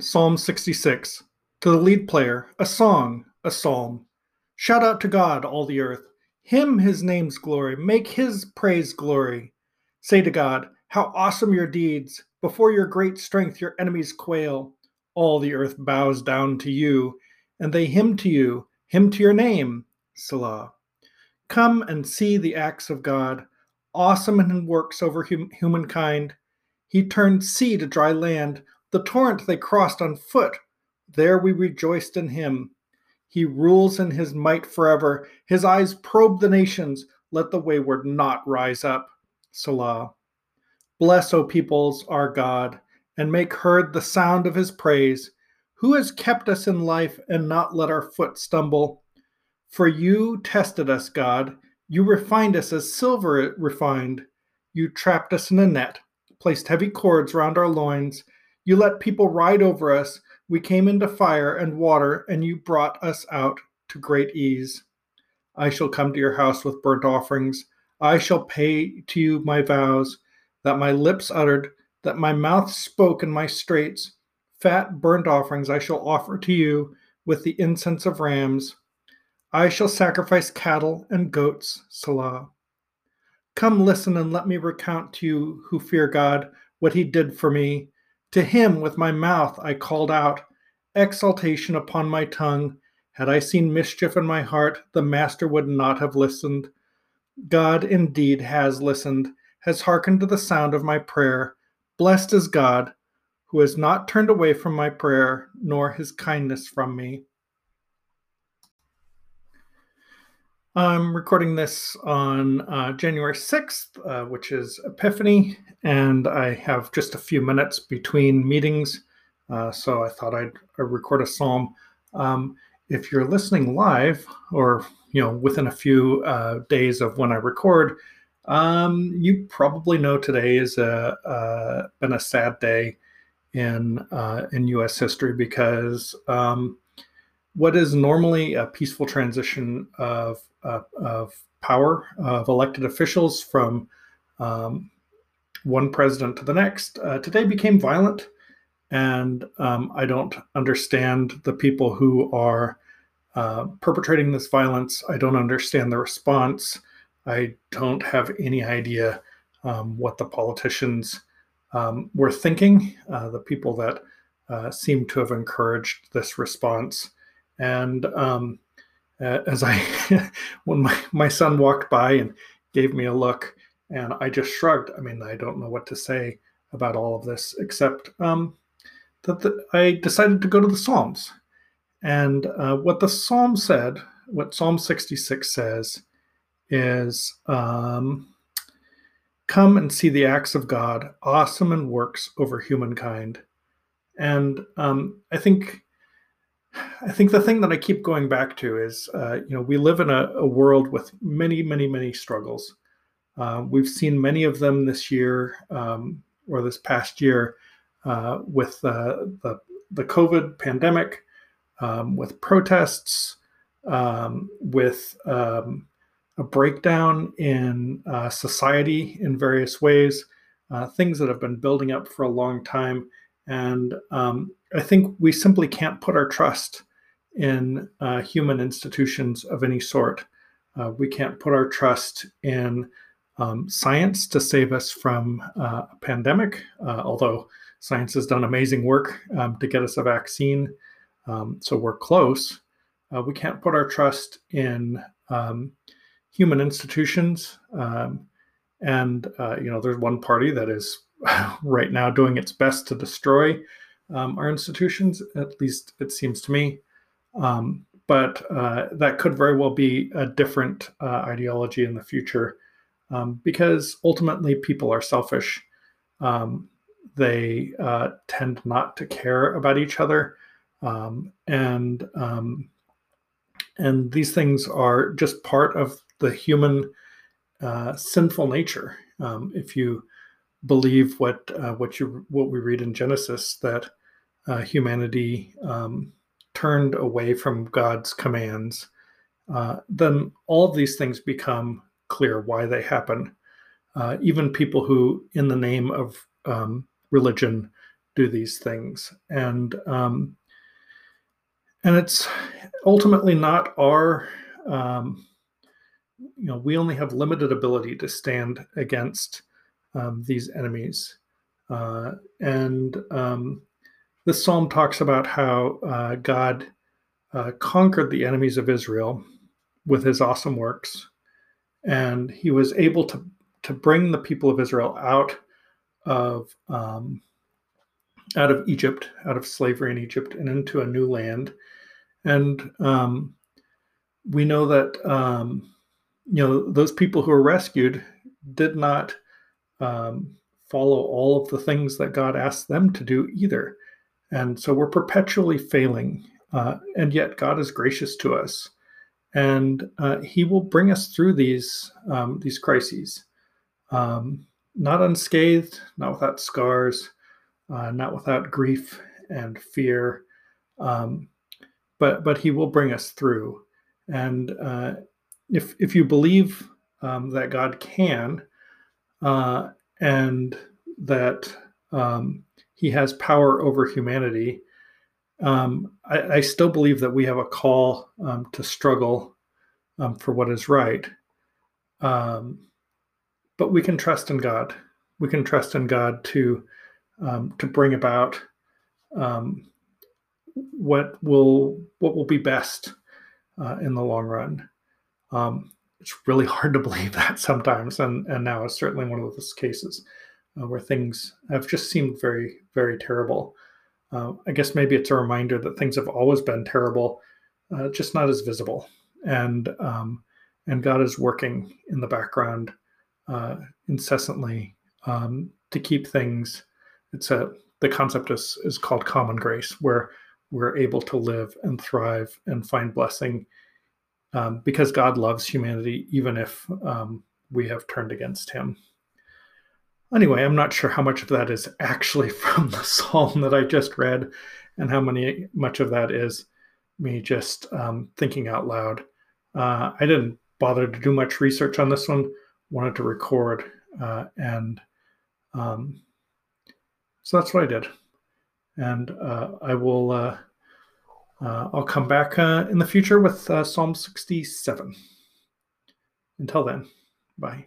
Psalm 66. To the lead player, a song, a psalm. Shout out to God, all the earth. Hymn his name's glory. Make his praise glory. Say to God, How awesome your deeds! Before your great strength, your enemies quail. All the earth bows down to you, and they hymn to you, hymn to your name. Selah. Come and see the acts of God, awesome in works over hum- humankind. He turned sea to dry land the torrent they crossed on foot. There we rejoiced in him. He rules in his might forever. His eyes probe the nations. Let the wayward not rise up. Selah. Bless, O peoples, our God, and make heard the sound of his praise. Who has kept us in life and not let our foot stumble? For you tested us, God. You refined us as silver refined. You trapped us in a net, placed heavy cords round our loins you let people ride over us. We came into fire and water, and you brought us out to great ease. I shall come to your house with burnt offerings. I shall pay to you my vows that my lips uttered, that my mouth spoke in my straits. Fat burnt offerings I shall offer to you with the incense of rams. I shall sacrifice cattle and goats, Selah. Come listen and let me recount to you who fear God what he did for me to him with my mouth I called out, exultation upon my tongue. Had I seen mischief in my heart, the master would not have listened. God indeed has listened, has hearkened to the sound of my prayer. Blessed is God, who has not turned away from my prayer, nor his kindness from me. I'm recording this on uh, January 6th, uh, which is Epiphany, and I have just a few minutes between meetings. Uh, so I thought I'd, I'd record a psalm. Um, if you're listening live or you know within a few uh, days of when I record, um, you probably know today is a, a been a sad day in uh, in U.S. history because um, what is normally a peaceful transition of uh, of power of elected officials from um, one president to the next uh, today became violent. And um, I don't understand the people who are uh, perpetrating this violence. I don't understand the response. I don't have any idea um, what the politicians um, were thinking, uh, the people that uh, seem to have encouraged this response. And um, as I, when my, my son walked by and gave me a look, and I just shrugged. I mean, I don't know what to say about all of this except um, that the, I decided to go to the Psalms. And uh, what the Psalm said, what Psalm 66 says, is um, Come and see the acts of God, awesome in works over humankind. And um, I think I think the thing that I keep going back to is, uh, you know, we live in a, a, world with many, many, many struggles. Uh, we've seen many of them this year um, or this past year uh, with uh, the the COVID pandemic, um, with protests, um, with um, a breakdown in uh, society in various ways, uh, things that have been building up for a long time, and um, I think we simply can't put our trust in uh, human institutions of any sort. we can't put our trust in um, science to save us from uh, a pandemic, uh, although science has done amazing work um, to get us a vaccine. Um, so we're close. Uh, we can't put our trust in um, human institutions. Um, and, uh, you know, there's one party that is right now doing its best to destroy um, our institutions, at least it seems to me. but uh, that could very well be a different uh, ideology in the future um, because ultimately people are selfish. Um, they uh, tend not to care about each other, um, and um, and these things are just part of the human uh, sinful nature. Um, if you believe what uh, what you what we read in Genesis that uh, humanity um, turned away from God's commands, uh, then all of these things become clear why they happen. Uh, even people who, in the name of um, religion, do these things, and um, and it's ultimately not our um, you know we only have limited ability to stand against um, these enemies. Uh, and um, this psalm talks about how uh, god uh, conquered the enemies of israel with his awesome works. And he was able to to bring the people of israel out of um, out of egypt out of slavery in egypt and into a new land. And um, we know that um, you know those people who were rescued did not um, follow all of the things that God asked them to do either, and so we're perpetually failing. Uh, and yet God is gracious to us, and uh, He will bring us through these um, these crises, um, not unscathed, not without scars, uh, not without grief and fear, um, but but He will bring us through. And uh, if if you believe um, that God can, uh, and that um, He has power over humanity, um, I, I, still believe that we have a call um, to struggle um, for what is right. Um, but we can trust in God. We can trust in God to to bring about what will what will be best uh, in the long run. Um, it's really hard to believe that sometimes, and and now it's certainly one of those cases uh, where things have just seemed very very terrible. Uh, I guess maybe it's a reminder that things have always been terrible, uh, just not as visible, and um, and God is working in the background uh, incessantly um, to keep things. It's a the concept is is called common grace, where we're able to live and thrive and find blessing um, because God loves humanity, even if um, we have turned against Him. Anyway, I'm not sure how much of that is actually from the psalm that I just read, and how many much of that is me just um, thinking out loud. Uh, I didn't bother to do much research on this one. Wanted to record, uh, and um, so that's what I did. And uh, I will uh, uh, I'll come back uh, in the future with uh, Psalm 67. Until then, bye.